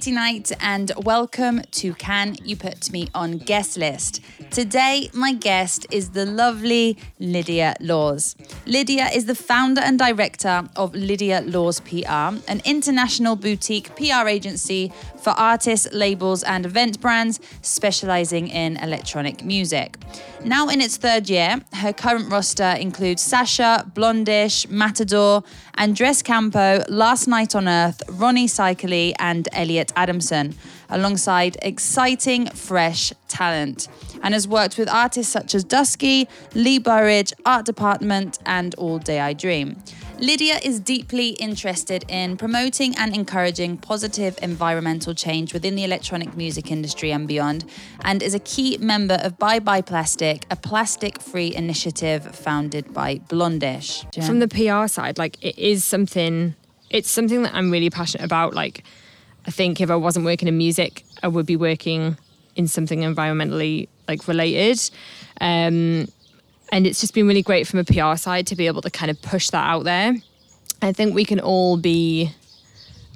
Katie Knight, and welcome to Can You Put Me on Guest List. Today, my guest is the lovely Lydia Laws. Lydia is the founder and director of Lydia Laws PR, an international boutique PR agency for artists, labels, and event brands specializing in electronic music. Now in its third year, her current roster includes Sasha, Blondish, Matador, Andres Campo, Last Night on Earth, Ronnie Cycli, and Elliot Adamson, alongside exciting, fresh talent, and has worked with artists such as Dusky, Lee Burridge, Art Department, and All Day I Dream. Lydia is deeply interested in promoting and encouraging positive environmental change within the electronic music industry and beyond, and is a key member of Bye Bye Plastic, a plastic free initiative founded by Blondish. From the PR side, like it is something, it's something that I'm really passionate about. Like, I think if I wasn't working in music, I would be working in something environmentally like related. Um, and it's just been really great from a PR side to be able to kind of push that out there. I think we can all be,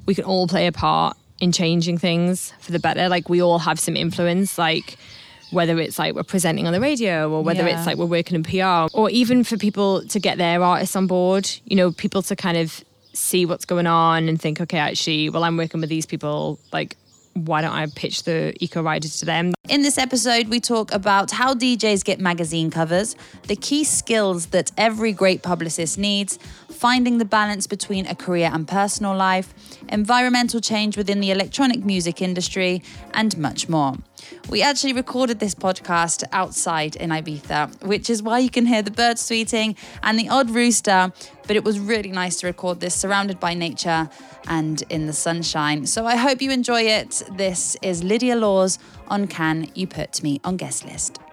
we can all play a part in changing things for the better. Like we all have some influence, like whether it's like we're presenting on the radio or whether Yeah. it's like we're working in PR or even for people to get their artists on board, you know, people to kind of see what's going on and think, okay, actually, well, I'm working with these people, like, why don't I pitch the eco riders to them? In this episode, we talk about how DJs get magazine covers, the key skills that every great publicist needs, finding the balance between a career and personal life, environmental change within the electronic music industry, and much more. We actually recorded this podcast outside in Ibiza, which is why you can hear the birds tweeting and the odd rooster, but it was really nice to record this surrounded by nature and in the sunshine. So I hope you enjoy it. This is Lydia Laws on Can You Put Me on Guest List.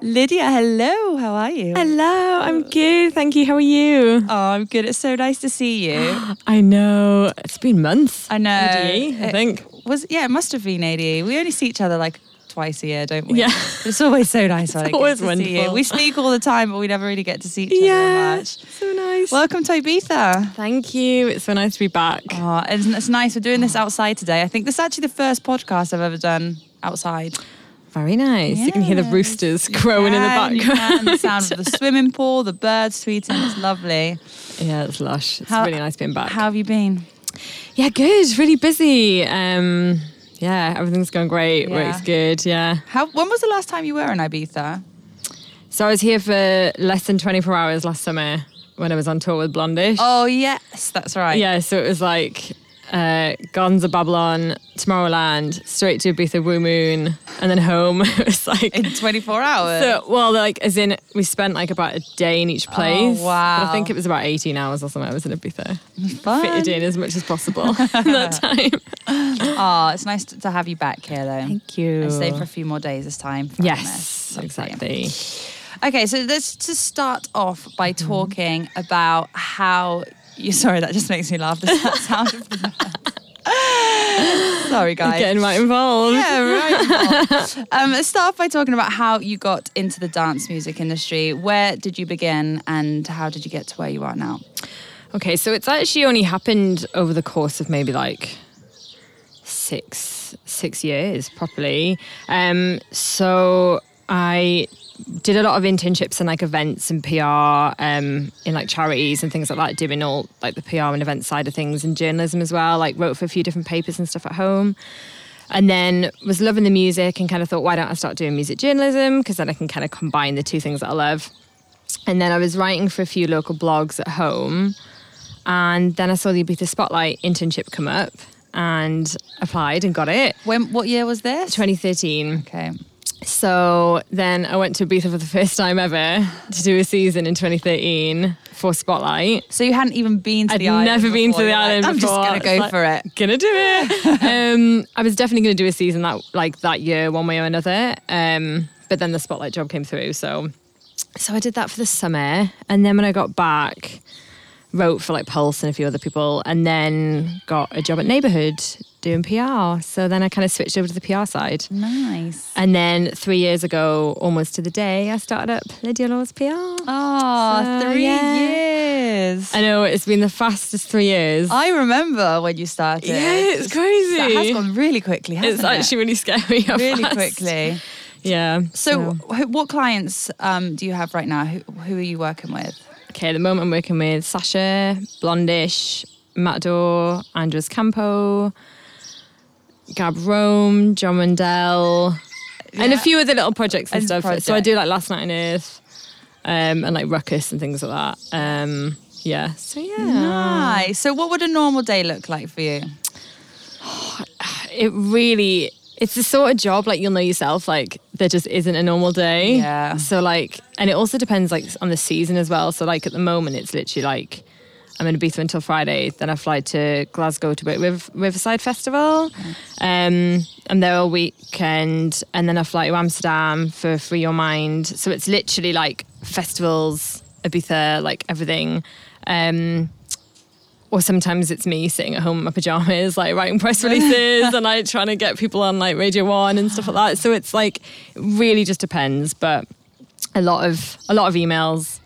Lydia, hello. How are you? Hello, I'm good. Thank you. How are you? Oh, I'm good. It's so nice to see you. I know. It's been months. I know. ADE, I think. Was yeah, it must have been ADE. We only see each other like twice a year, don't we? Yeah. It's always so nice. when I get always to see you. wonderful. We speak all the time, but we never really get to see each other Yeah. much. So nice. Welcome to Ibiza. Thank you. It's so nice to be back. Oh, it's, it's nice. We're doing this outside today. I think this is actually the first podcast I've ever done outside. Very nice. You can hear the roosters crowing in the background. The sound of the swimming pool, the birds tweeting. It's lovely. yeah, it's lush. It's How- really nice being back. How have you been? yeah, good. Really busy. Um, yeah, everything's going great. Yeah. Work's good. Yeah. How? When was the last time you were in Ibiza? So I was here for less than 24 hours last summer when I was on tour with Blondish. Oh yes, that's right. Yeah, so it was like uh, Gonza Babylon, Tomorrowland, straight to Ibiza Woomoon, and then home. it was like In 24 hours. So, well, like, as in, we spent like about a day in each place. Oh, wow. But I think it was about 18 hours or something. I was in Ibiza. Fun. Fitted in as much as possible that time. Oh, it's nice to have you back here, though. Thank you. And stay for a few more days this time. Yes. Exactly. Okay, so let's just start off by Mm-hmm. talking about how you. Sorry, that just makes me laugh. The sound of the Sorry, guys. Getting right involved. Yeah, right. um, let's start off by talking about how you got into the dance music industry. Where did you begin, and how did you get to where you are now? Okay, so it's actually only happened over the course of maybe like six six years properly. Um, so I did a lot of internships and like events and PR um, in like charities and things like that, doing all like the PR and event side of things and journalism as well. Like wrote for a few different papers and stuff at home. And then was loving the music and kind of thought, why don't I start doing music journalism? Because then I can kind of combine the two things that I love. And then I was writing for a few local blogs at home. And then I saw the Ibiza Spotlight internship come up and applied and got it. When? What year was this? 2013. Okay. So then I went to Ibiza for the first time ever to do a season in 2013 for Spotlight. So you hadn't even been to I'd the island. I'd never been to the You're like, island I'm before. just gonna go like- for it. Gonna do it. um, I was definitely gonna do a season that like that year, one way or another. Um, but then the Spotlight job came through, so so I did that for the summer, and then when I got back, wrote for like Pulse and a few other people, and then got a job at Neighbourhood doing PR. So then I kind of switched over to the PR side. Nice. And then three years ago, almost to the day, I started up Lydia Laws PR. Oh, So, three yeah. years. I know it's been the fastest three years. I remember when you started. Yeah, it's crazy. That has gone really quickly, hasn't it's it? actually really scary. how really fast. quickly. Yeah. So, wh- what clients um, do you have right now? Who, who are you working with? okay, at the moment I'm working with Sasha, Blondish, Matador, Andres Campo, Gab Rome, John Mandel, and a few other little projects and, And stuff. So I do like Last Night on Earth, um, and like Ruckus and things like that. Um, yeah. So yeah. Nice. So, what would a normal day look like for you? it really it's the sort of job like you'll know yourself like there just isn't a normal day Yeah. so like and it also depends like on the season as well so like at the moment it's literally like I'm in Ibiza until Friday then I fly to Glasgow to work with Riverside Festival. Um I'm there all weekend and then I fly to Amsterdam for Free Your Mind. So it's literally like festivals Ibiza like everything. Um or sometimes it's me sitting at home in my pajamas, like writing press releases and like trying to get people on like Radio One and stuff like that. So it's like it really just depends, but a lot of a lot of emails,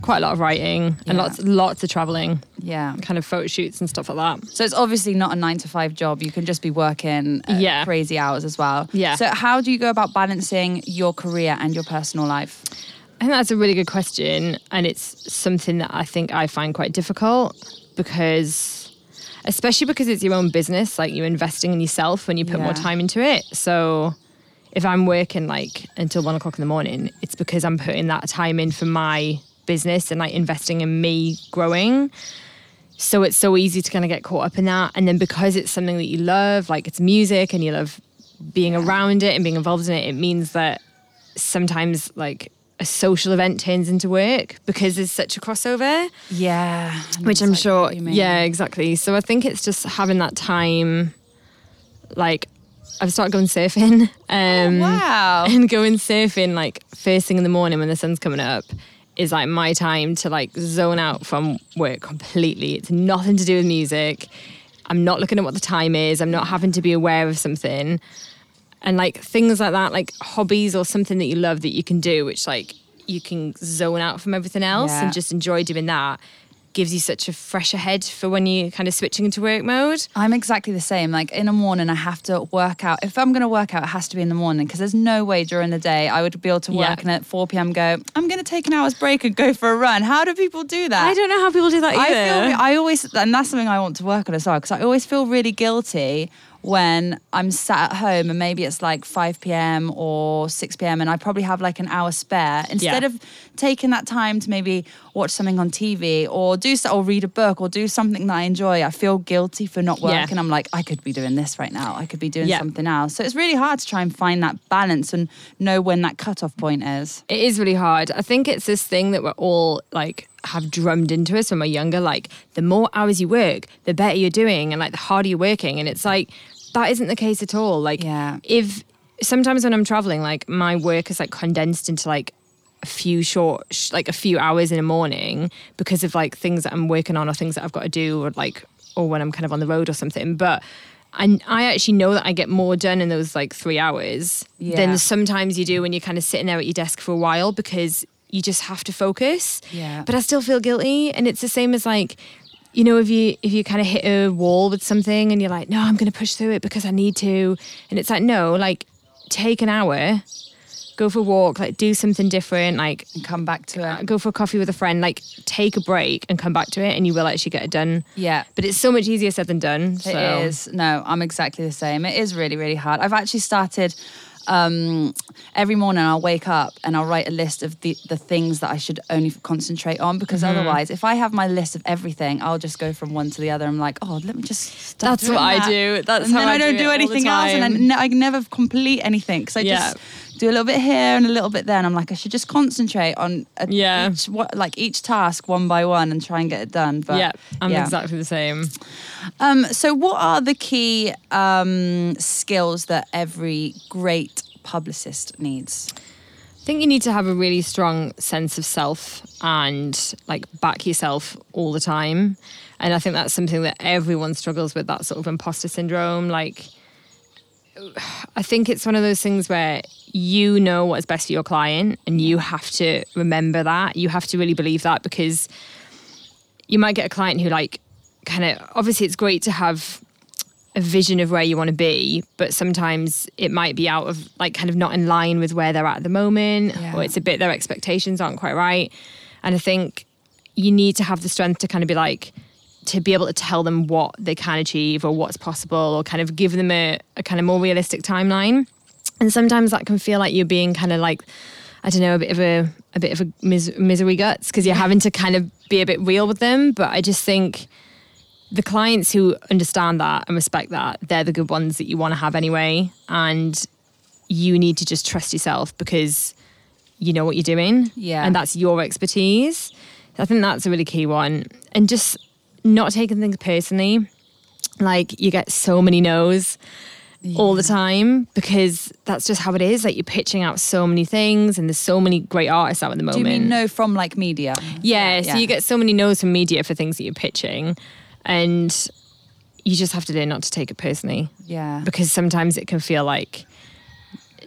quite a lot of writing, and Yeah. lots lots of traveling, Yeah. kind of photo shoots and stuff like that. So it's obviously not a nine to five job. You can just be working uh, Yeah. crazy hours as well. Yeah. So how do you go about balancing your career and your personal life? I think that's a really good question, and it's something that I think I find quite difficult because, especially because it's your own business, like you're investing in yourself when you put more time into it. So, if I'm working like until one o'clock in the morning, it's because I'm putting that time in for my business and like investing in me growing. So it's so easy to kind of get caught up in that, and then because it's something that you love, like it's music, and you love being around it and being involved in it, it means that sometimes like a social event turns into work because there's such a crossover, Yeah. which I'm sure. Yeah, exactly. So I think it's just having that time. Like, I've started going surfing. Um, Wow. And going surfing like first thing in the morning when the sun's coming up is like my time to like zone out from work completely. It's nothing to do with music. I'm not looking at what the time is. I'm not having to be aware of something and like things like that like hobbies or something that you love that you can do which like you can zone out from everything else Yeah. and just enjoy doing that gives you such a fresher head for when you're kind of switching into work mode I'm exactly the same. Like in the morning, I have to work out. If I'm going to work out, it has to be in the morning because there's no way during the day I would be able to work Yeah. and at 4 p.m. go, I'm going to take an hour's break and go for a run. How do people do that? i don't know how people do that I either feel I always and that's something I want to work on as well because I always feel really guilty when I'm sat at home and maybe it's like 5 p.m. or 6 p.m. and I probably have like an hour spare instead Yeah. of taking that time to maybe watch something on TV or do so, or read a book or do something that I enjoy. I feel guilty for not Yeah. working. I'm like I could be doing this right now. I could be doing Yeah. something else. So it's really hard to try and find that balance and know when that cutoff point is. it is really hard i think it's this thing that we're all like have drummed into us when we're younger like the more hours you work the better you're doing and like the harder you're working and it's like that isn't the case at all like Yeah. if sometimes when i'm traveling like my work is like condensed into like a few short sh- like a few hours in the morning because of like things that i'm working on or things that i've got to do or like or when i'm kind of on the road or something but I, I actually know that I get more done in those like three hours Yeah. than sometimes you do when you're kind of sitting there at your desk for a while because you just have to focus. Yeah. But I still feel guilty, and it's the same as like, you know, if you if you kind of hit a wall with something and you're like, no, I'm going to push through it because I need to, and it's like, no, like take an hour, go for a walk, like do something different, like And come back to it. go for a coffee with a friend, like take a break and come back to it, and you will actually get it done. Yeah. But it's so much easier said than done. So. It is. No, I'm exactly the same. It is really, really hard. I've actually started um, every morning I'll wake up and I'll write a list of the, the things that I should only concentrate on because Mm-hmm. otherwise, if I have my list of everything, I'll just go from one to the other. I'm like, oh, let me just That's what I do. That's and how then I I don't do do, it all the anything else, and I, ne- I never complete anything because I Yeah. just do a little bit here and a little bit there. And I'm like, I should just concentrate on a, Yeah. each, what, like each task one by one and try and get it done. But yeah, I'm yeah. exactly the same. Um, so, what are the key um, skills that every great publicist needs? I think you need to have a really strong sense of self and like back yourself all the time. And I think that's something that everyone struggles with that sort of imposter syndrome. Like, I think it's one of those things where you know what's best for your client and you mm. have to remember that. You have to really believe that because you might get a client who like kind of obviously it's great to have a vision of where you want to be, but sometimes it might be out of like kind of not in line with where they're at at the moment, Yeah. or it's a bit their expectations aren't quite right. And I think you need to have the strength to kind of be like to be able to tell them what they can achieve or what's possible, or kind of give them a, a kind of more realistic timeline. And sometimes that can feel like you're being kind of like I don't know, a bit of a a bit of a mis- misery guts because you're having to kind of be a bit real with them. But I just think the clients who understand that and respect that, they're the good ones that you want to have anyway. And you need to just trust yourself because you know what you're doing. Yeah. And that's your expertise. I think that's a really key one. And just not taking things personally. Like you get so many no's all the time because that's just how it is. Like you're pitching out so many things and there's so many great artists out at the moment. Do you mean no from like media? Yeah, so you get so many no's from media for things that you're pitching, and you just have to learn not to take it personally Yeah. because sometimes it can feel like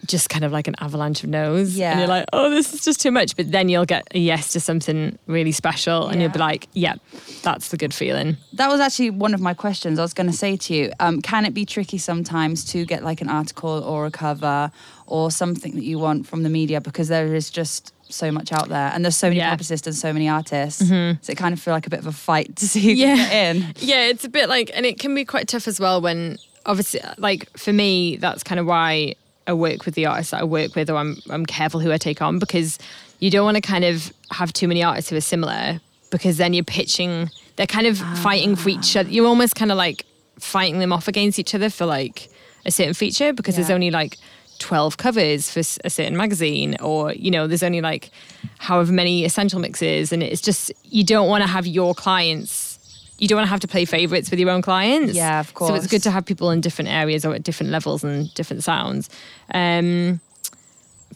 just kind of like an avalanche of no's. Yeah. And you're like, oh, this is just too much. But then you'll get a yes to something really special and you'll be like, yeah, that's the good feeling. That was actually one of my questions. I was going to say to you, um, can it be tricky sometimes to get like an article or a cover or something that you want from the media because there is just so much out there and there's so many Yeah. publicists and so many artists. So it kind of feel like a bit of a fight to see who Yeah. can get in. Yeah, it's a bit like, and it can be quite tough as well when obviously, like for me, that's kind of why I work with the artists that I work with, or I'm I'm careful who I take on because you don't want to kind of have too many artists who are similar because then you're pitching. They're kind of fighting for each other. You're almost kind of like fighting them off against each other for like a certain feature because there's only like 12 covers for a certain magazine or you know there's only like however many essential mixes and it's just you don't want to have your clients you don't want to have to play favorites with your own clients Yeah, of course. so it's good to have people in different areas or at different levels and different sounds um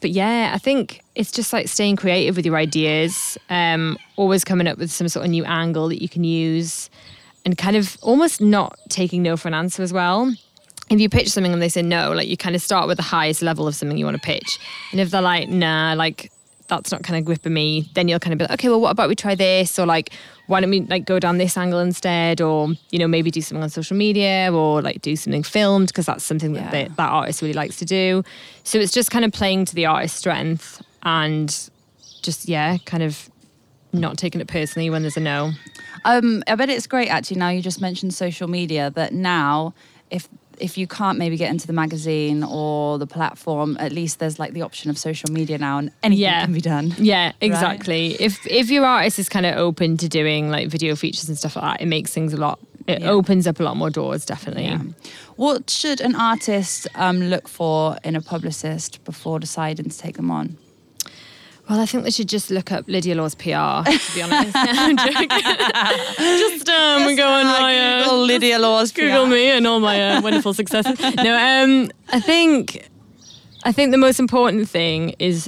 but yeah, I think it's just like staying creative with your ideas, um, always coming up with some sort of new angle that you can use, and kind of almost not taking no for an answer as well. If you pitch something and they say no, like you kind of start with the highest level of something you want to pitch, and if they're like, nah, like that's not kind of gripping me, then you'll kind of be like, okay, well, what about we try this, or like, why don't we like go down this angle instead, or you know maybe do something on social media, or like do something filmed because that's something that Yeah. they, that artist really likes to do. So it's just kind of playing to the artist's strength and just yeah, kind of not taking it personally when there's a no. Um, I bet it's great actually. Now you just mentioned social media, that now if if you can't maybe get into the magazine or the platform, at least there's like the option of social media now, and anything Yeah. can be done. Yeah, exactly. If if your artist is kind of open to doing like video features and stuff like that, it makes things a lot. It Yeah. opens up a lot more doors, definitely. Yeah. What should an artist um, look for in a publicist before deciding to take them on? Well, I think they should just look up Lydia Law's PR. To be honest, just um, go on my uh, Lydia Law's Google PR. me and all my uh, wonderful successes. No, um, I think I think the most important thing is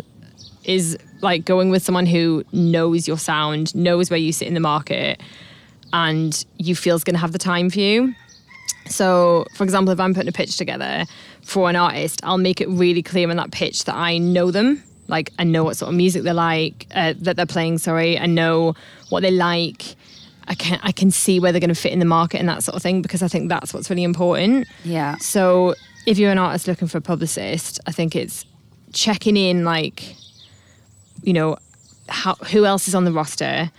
is like going with someone who knows your sound, knows where you sit in the market, and you feel is going to have the time for you. So, for example, if I'm putting a pitch together for an artist, I'll make it really clear in that pitch that I know them. Like, I know what sort of music they like, uh, that they're playing. Sorry, I know what they like. I can I can see where they're going to fit in the market and that sort of thing because I think that's what's really important. Yeah. So, if you're an artist looking for a publicist, I think it's checking in, like, you know, how who else is on the roster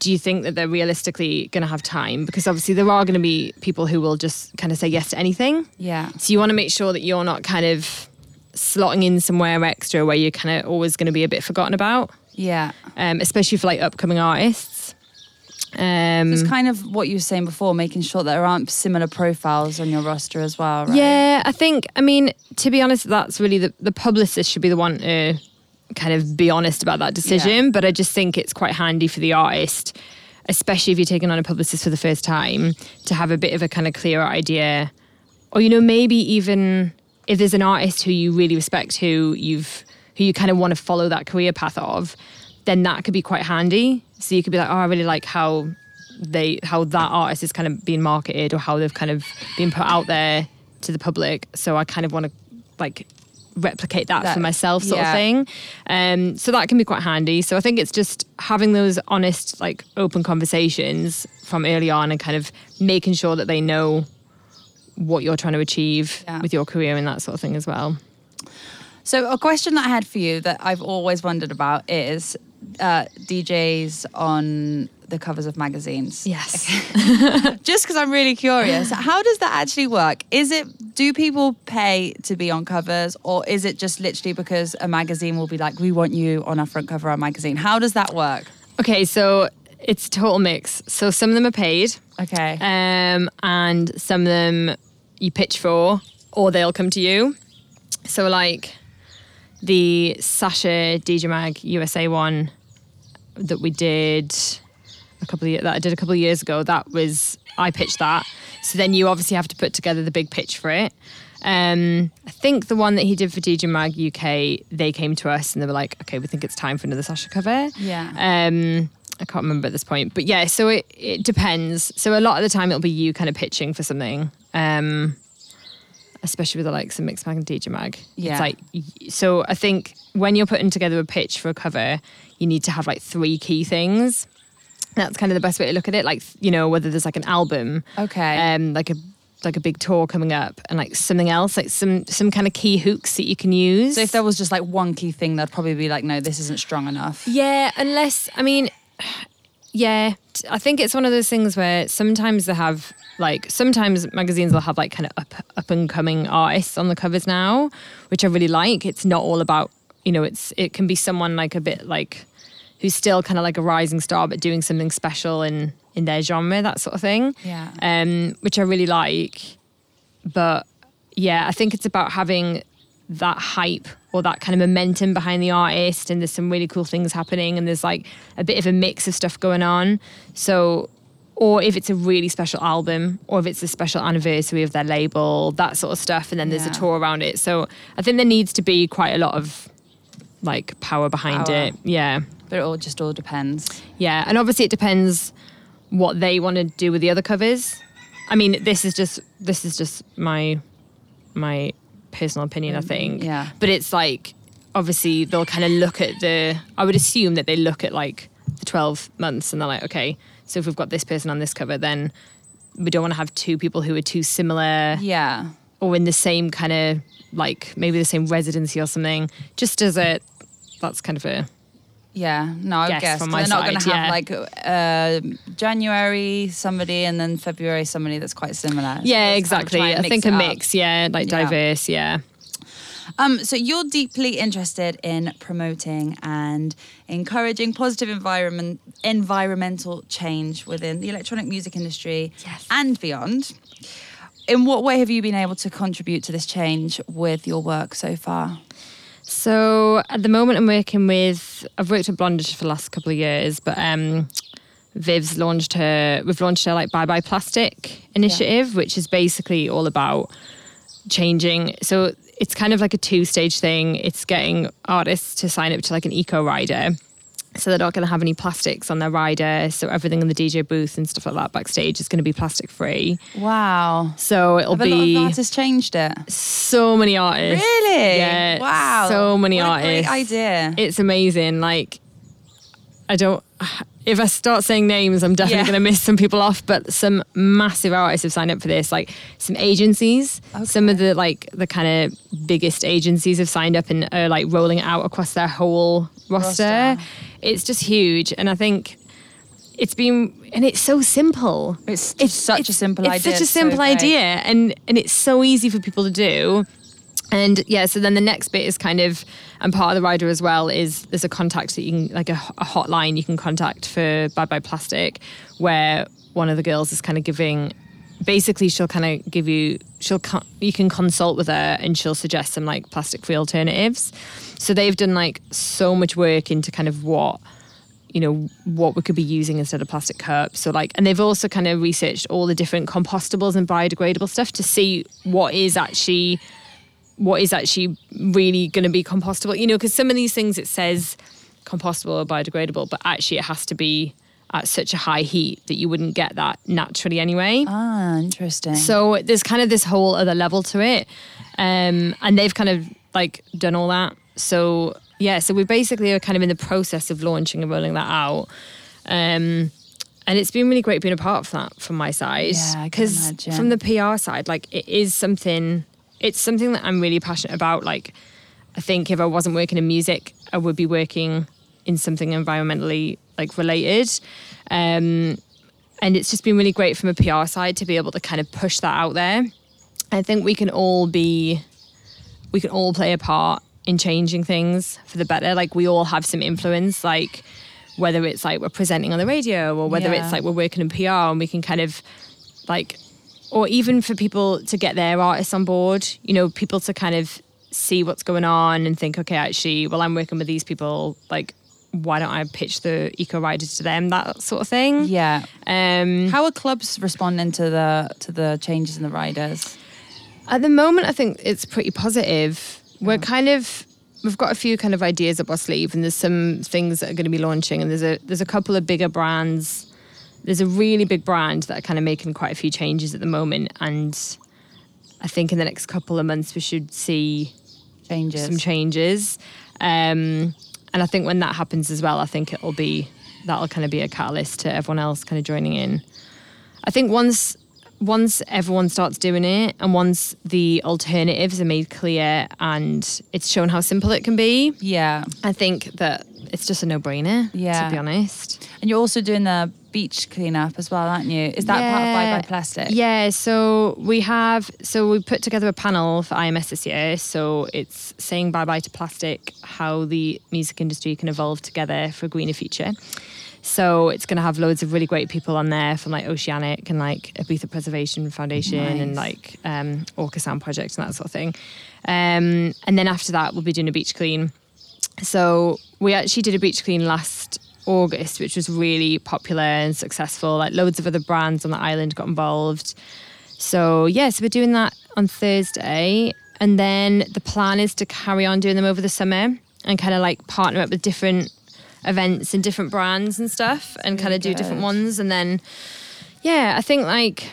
do you think that they're realistically going to have time? Because obviously there are going to be people who will just kind of say yes to anything. Yeah. So you want to make sure that you're not kind of slotting in somewhere extra where you're kind of always going to be a bit forgotten about, Yeah. um, especially for like upcoming artists. Um, It's kind of what you were saying before, making sure that there aren't similar profiles on your roster as well, right? Yeah, I think, I mean, to be honest, that's really the, the publicist should be the one to kind of be honest about that decision. Yeah. But I just think it's quite handy for the artist, especially if you're taking on a publicist for the first time, to have a bit of a kind of clearer idea. Or, you know, maybe even if there's an artist who you really respect, who you've, who you kind of want to follow that career path of, then that could be quite handy. So you could be like, oh, I really like how they how that artist is kind of being marketed or how they've kind of been put out there to the public. So I kind of want to like replicate that, That- for myself sort yeah. of thing um so that can be quite handy so i think it's just having those honest like open conversations from early on and kind of making sure that they know what you're trying to achieve Yeah. with your career and that sort of thing as well So, a question that I had for you that I've always wondered about is uh, DJs on the covers of magazines. yes Just because I'm really curious, how does that actually work? Is it do people pay to be on covers, or is it just literally because a magazine will be like, "We want you on our front cover of our magazine"? How does that work? okay so it's a total mix so some of them are paid Okay. um, and some of them you pitch for or they'll come to you so like the sasha dj mag usa one that we did a couple of that i did a couple of years ago that was i pitched that so then you obviously have to put together the big pitch for it um, I think the one that he did for DJ Mag UK, they came to us and they were like, "Okay, we think it's time for another Sasha cover." Yeah. Um, I can't remember at this point, but yeah. So it it depends. So a lot of the time it'll be you kind of pitching for something. Um, especially with the likes of Mixmag and DJ Mag. Yeah. It's like so. I think when you're putting together a pitch for a cover, you need to have like three key things. That's kind of the best way to look at it. Like you know whether there's like an album, Okay. um, like a like a big tour coming up, and like something else, like some some kind of key hooks that you can use. so if there was just like one key thing, they'd probably be like, "No, this isn't strong enough." Yeah, unless I mean, yeah, I think it's one of those things where sometimes they have like sometimes magazines will have like kind of up up and coming artists on the covers now, which I really like. It's not all about you know, it's it can be someone like a bit like who's still kind of like a rising star but doing something special in in their genre, that sort of thing. Yeah. Um, which I really like. But yeah, I think it's about having that hype or that kind of momentum behind the artist and there's some really cool things happening and there's like a bit of a mix of stuff going on. So or if it's a really special album or if it's a special anniversary of their label, that sort of stuff and then there's Yeah. a tour around it. So I think there needs to be quite a lot of like power behind Power. it. Yeah. But it all just all depends. Yeah, and obviously it depends what they want to do with the other covers. I mean, this is just this is just my my personal opinion, I mm, think. yeah. But it's like obviously they'll kind of look at the I would assume that they look at like the 12 months and they're like, okay, so if we've got this person on this cover, then we don't want to have two people who are too similar Yeah. or in the same kind of like maybe the same residency or something. Just as a that's kind of a Yeah, no, I Guess guess from my they're not going to have yeah. like uh, January somebody and then February somebody that's quite similar. So yeah, of exactly. I think a up. mix, yeah, like Yeah. diverse, yeah. Um, so you're deeply interested in promoting and encouraging positive environment environmental change within the electronic music industry Yes. and beyond. In what way have you been able to contribute to this change with your work so far? So at the moment, I'm working with. I've worked with Blondish for the last couple of years, but um, Viv's launched her. We've launched her like Bye Bye Plastic initiative, which is basically all about changing. So it's kind of like a two-stage thing. It's getting artists to sign up to like an eco rider. So they're not going to have any plastics on their rider. So everything in the DJ booth and stuff like that backstage is going to be plastic free. Wow. So it'll Have a be lot of artists changed it? so many artists. Really? Yeah. Wow. So many What a artists. great idea. It's amazing. Like, I don't. If I start saying names, I'm definitely Yeah. going to miss some people off. But some massive artists have signed up for this. Like some agencies, some of the like the kind of biggest agencies have signed up and are like rolling out across their whole roster. Roster. It's just huge, and I think it's been and it's so simple. It's just such a simple it's idea. It's such a It's so simple idea, and and it's so easy for people to do. And yeah, so then the next bit is kind of, and part of the rider as well is there's a contact that you can, like a, a hotline you can contact for Bye Bye Plastic, where one of the girls is kind of giving, basically she'll kind of give you, she'll, you can consult with her and she'll suggest some like plastic free alternatives. So they've done like so much work into kind of what, you know what we could be using instead of plastic cups so like and they've also kind of researched all the different compostables and biodegradable stuff to see what is actually what is actually really going to be compostable you know because some of these things it says compostable or biodegradable but actually it has to be at such a high heat that you wouldn't get that naturally anyway Ah, interesting. so there's kind of this whole other level to it. Um, and they've kind of like done all that. So yeah, so we basically are kind of in the process of launching and rolling that out. Um, and it's been really great being a part of that from my side Yeah, because from the PR side, like it is something. It's something that I'm really passionate about. Like, I think if I wasn't working in music, I would be working in something environmentally like related. Um, and it's just been really great from a PR side to be able to kind of push that out there. I think we can all be, we can all play a part in changing things for the better. Like we all have some influence, like whether it's like we're presenting on the radio or whether Yeah. it's like we're working in PR and we can kind of like, or even for people to get their artists on board, you know, people to kind of see what's going on and think, okay, actually, well, I'm working with these people, like, why don't I pitch the eco riders to them? That sort of thing. Yeah. Um, How are clubs responding to the to the changes in the riders? At the moment, I think it's pretty positive. We're kind of we've got a few kind of ideas up our sleeve, and there's some things that are going to be launching, and there's a there's a couple of bigger brands. There's a really big brand that are kind of making quite a few changes at the moment, and I think in the next couple of months we should see Changes. some changes. Um, and I think when that happens as well, I think it'll be that'll kind of be a catalyst to everyone else kind of joining in. I think once once everyone starts doing it and once the alternatives are made clear and it's shown how simple it can be, yeah. I think that it's just a no-brainer. Yeah. to be honest. And you're also doing the beach cleanup as well, aren't you? Is that part of Bye Bye Plastic? Yeah, so we have so we put together a panel for IMS this year. So it's saying bye bye to plastic, how the music industry can evolve together for a greener future. So it's going to have loads of really great people on there from like Oceanic and like Ibiza Preservation Foundation and like um, Orca Sound Project and that sort of thing. Um, and then after that, we'll be doing a beach clean. So we actually did a beach clean last August, which was really popular and successful. Like loads of other brands on the island got involved. So yeah, so we're doing that on Thursday, and then the plan is to carry on doing them over the summer and kind of like partner up with different events and different brands and stuff, and kind of do different ones. And then yeah, I think like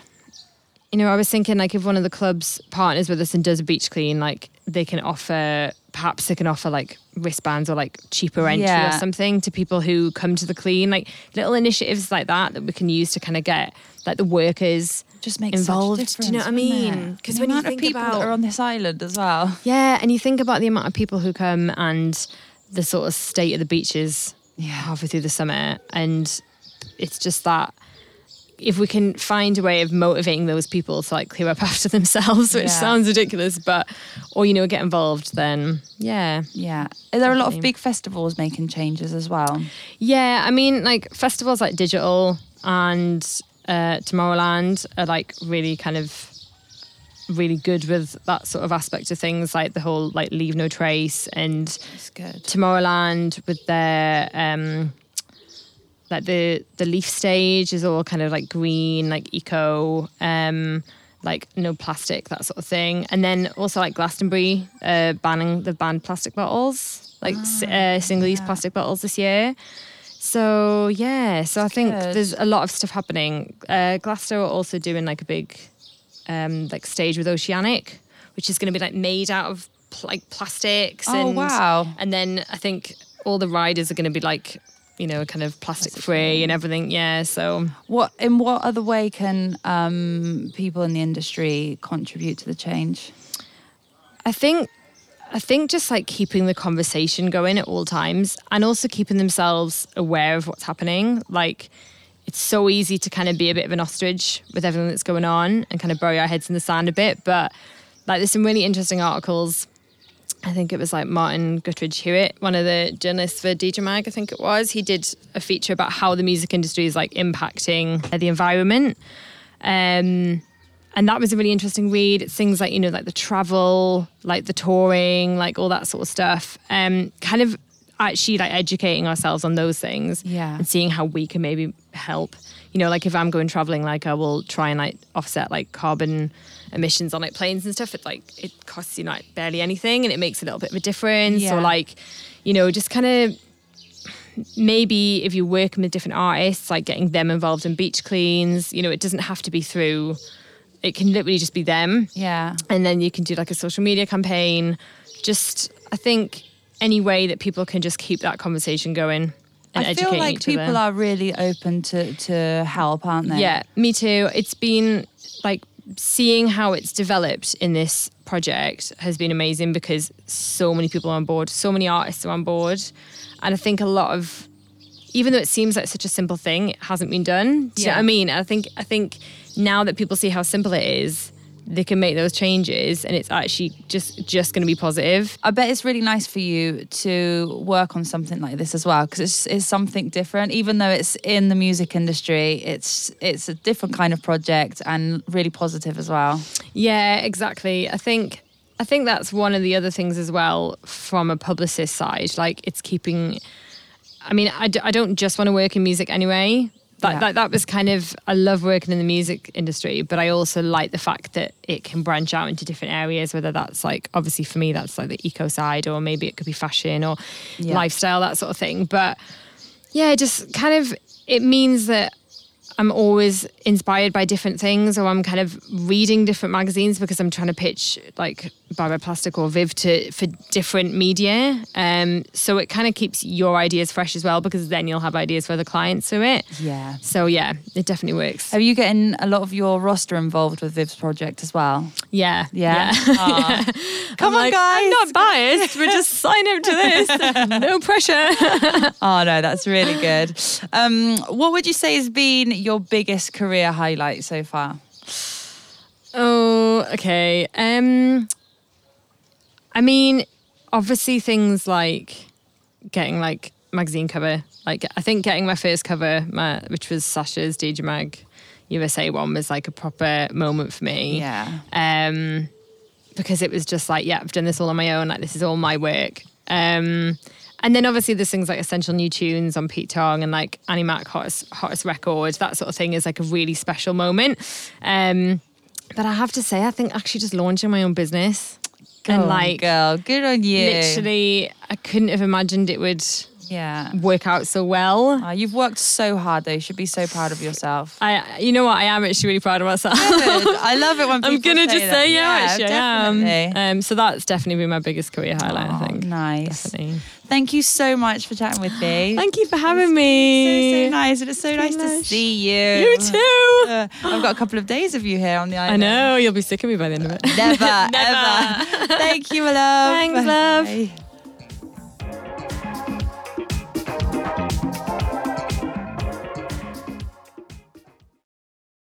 you know, I was thinking like if one of the clubs partners with us and does a beach clean, like they can offer perhaps they can offer like wristbands or like cheaper entry Yeah. or something to people who come to the clean, like little initiatives like that that we can use to kind of get like the workers Just makes involved. Do you know what I mean? Because when you think people about that are on this island as well. yeah, and you think about the amount of people who come and the sort of state of the beaches Yeah. halfway through the summer, and it's just that if we can find a way of motivating those people to like clear up after themselves, which Yeah. sounds ridiculous, but or you know get involved, then yeah, Yeah. Are there a lot of big festivals making changes as well? yeah. I mean, like festivals like DGTL and uh, Tomorrowland are like really kind of really good with that sort of aspect of things, like the whole like leave no trace and good. Tomorrowland with their um like the the leaf stage is all kind of like green, like eco, um, like no plastic, that sort of thing. And then also like Glastonbury, uh, banning the banned plastic bottles, like s uh, single use plastic bottles this year. So yeah, so I think good. there's a lot of stuff happening. Uh, Glasgow are also doing like a big um, like stage with Oceanic, which is going to be like made out of pl- like plastics. Oh, and, wow. And then I think all the riders are going to be like, you know, kind of plastic free and everything. Yeah. So What in what other way can um, people in the industry contribute to the change? I think I think just like keeping the conversation going at all times and also keeping themselves aware of what's happening. Like it's so easy to kind of be a bit of an ostrich with everything that's going on and kind of bury our heads in the sand a bit. But like there's some really interesting articles. I think it was like Martin Guttridge Hewitt, one of the journalists for DJ Mag, I think it was. He did a feature about how the music industry is like impacting the environment. Um, and that was a really interesting read. It's things like, you know, like the travel, like the touring, like all that sort of stuff. Um, kind of actually like educating ourselves on those things Yeah. and seeing how we can maybe help. You know, like if I'm going traveling, like I will try and like offset like carbon emissions on like planes and stuff. It's like it costs you like barely anything and it makes a little bit of a difference. Yeah. Or like, you know, just kind of maybe if you're working with different artists, like getting them involved in beach cleans, you know, it doesn't have to be through, it can literally just be them. Yeah. And then you can do like a social media campaign, just I think any way that people can just keep that conversation going and I feel like people are really open to to help, aren't they? Yeah, me too. It's been like seeing how it's developed in this project has been amazing because so many people are on board, so many artists are on board. And I think a lot of even though it seems like such a simple thing, it hasn't been done. Do you know Yeah. what I mean? I think I think now that people see how simple it is, they can make those changes and it's actually just just gonna be positive. I bet it's really nice for you to work on something like this as well because it's, it's something different. Even though it's in the music industry, it's it's a different kind of project and really positive as well. Yeah, exactly. I think I think that's one of the other things as well from a publicist side. Like it's keeping. I mean, I, d- I don't just want to work in music anyway. That, Yeah. that that was kind of I love working in the music industry, but I also like the fact that it can branch out into different areas. Whether that's like obviously for me that's like the eco side, or maybe it could be fashion or Yeah. lifestyle that sort of thing. But yeah, just kind of it means that I'm always inspired by different things, or I'm kind of reading different magazines because I'm trying to pitch like Bye Bye Plastic or Viv to for different media. Um, so it kind of keeps your ideas fresh as well because then you'll have ideas for the clients through it. Yeah. So yeah, it definitely works. Are you getting a lot of your roster involved with Viv's project as well? Yeah, Yeah. Aw. Come I'm on, like, guys. I'm not biased. We're just sign up to this. no pressure. Oh no, that's really good. Um, what would you say has been your biggest career highlight so far? Oh, okay. Um, I mean, obviously things like getting like magazine cover. Like I think getting my first cover, my, which was Sasha's DJ Mag USA one, was like a proper moment for me. Yeah. Um, because it was just like, yeah, I've done this all on my own. Like this is all my work. Um, and then obviously there's things like Essential New Tunes on Pete Tong and like Annie Mac Hottest, Hottest Record. That sort of thing is like a really special moment. Um, but I have to say, I think actually just launching my own business and Go on, like girl, good on you. literally, I couldn't have imagined it would yeah. work out so well. Oh, you've worked so hard though. You should be so proud of yourself. I, you know what? I am actually really proud of myself. Good. I love it when people I'm gonna say just that. say yeah, actually, I am. Um, so that's definitely been my biggest career highlight. Oh, I think. Nice. Definitely. Thank you so much for chatting with me. Thank you for having So, me. so nice. And it's so nice to see you. You too. Uh, I've got a couple of days of you here on the island. I know you'll be sick of me by the end of it. Never, Never. ever. Thank you, my love. Thanks, love. Bye.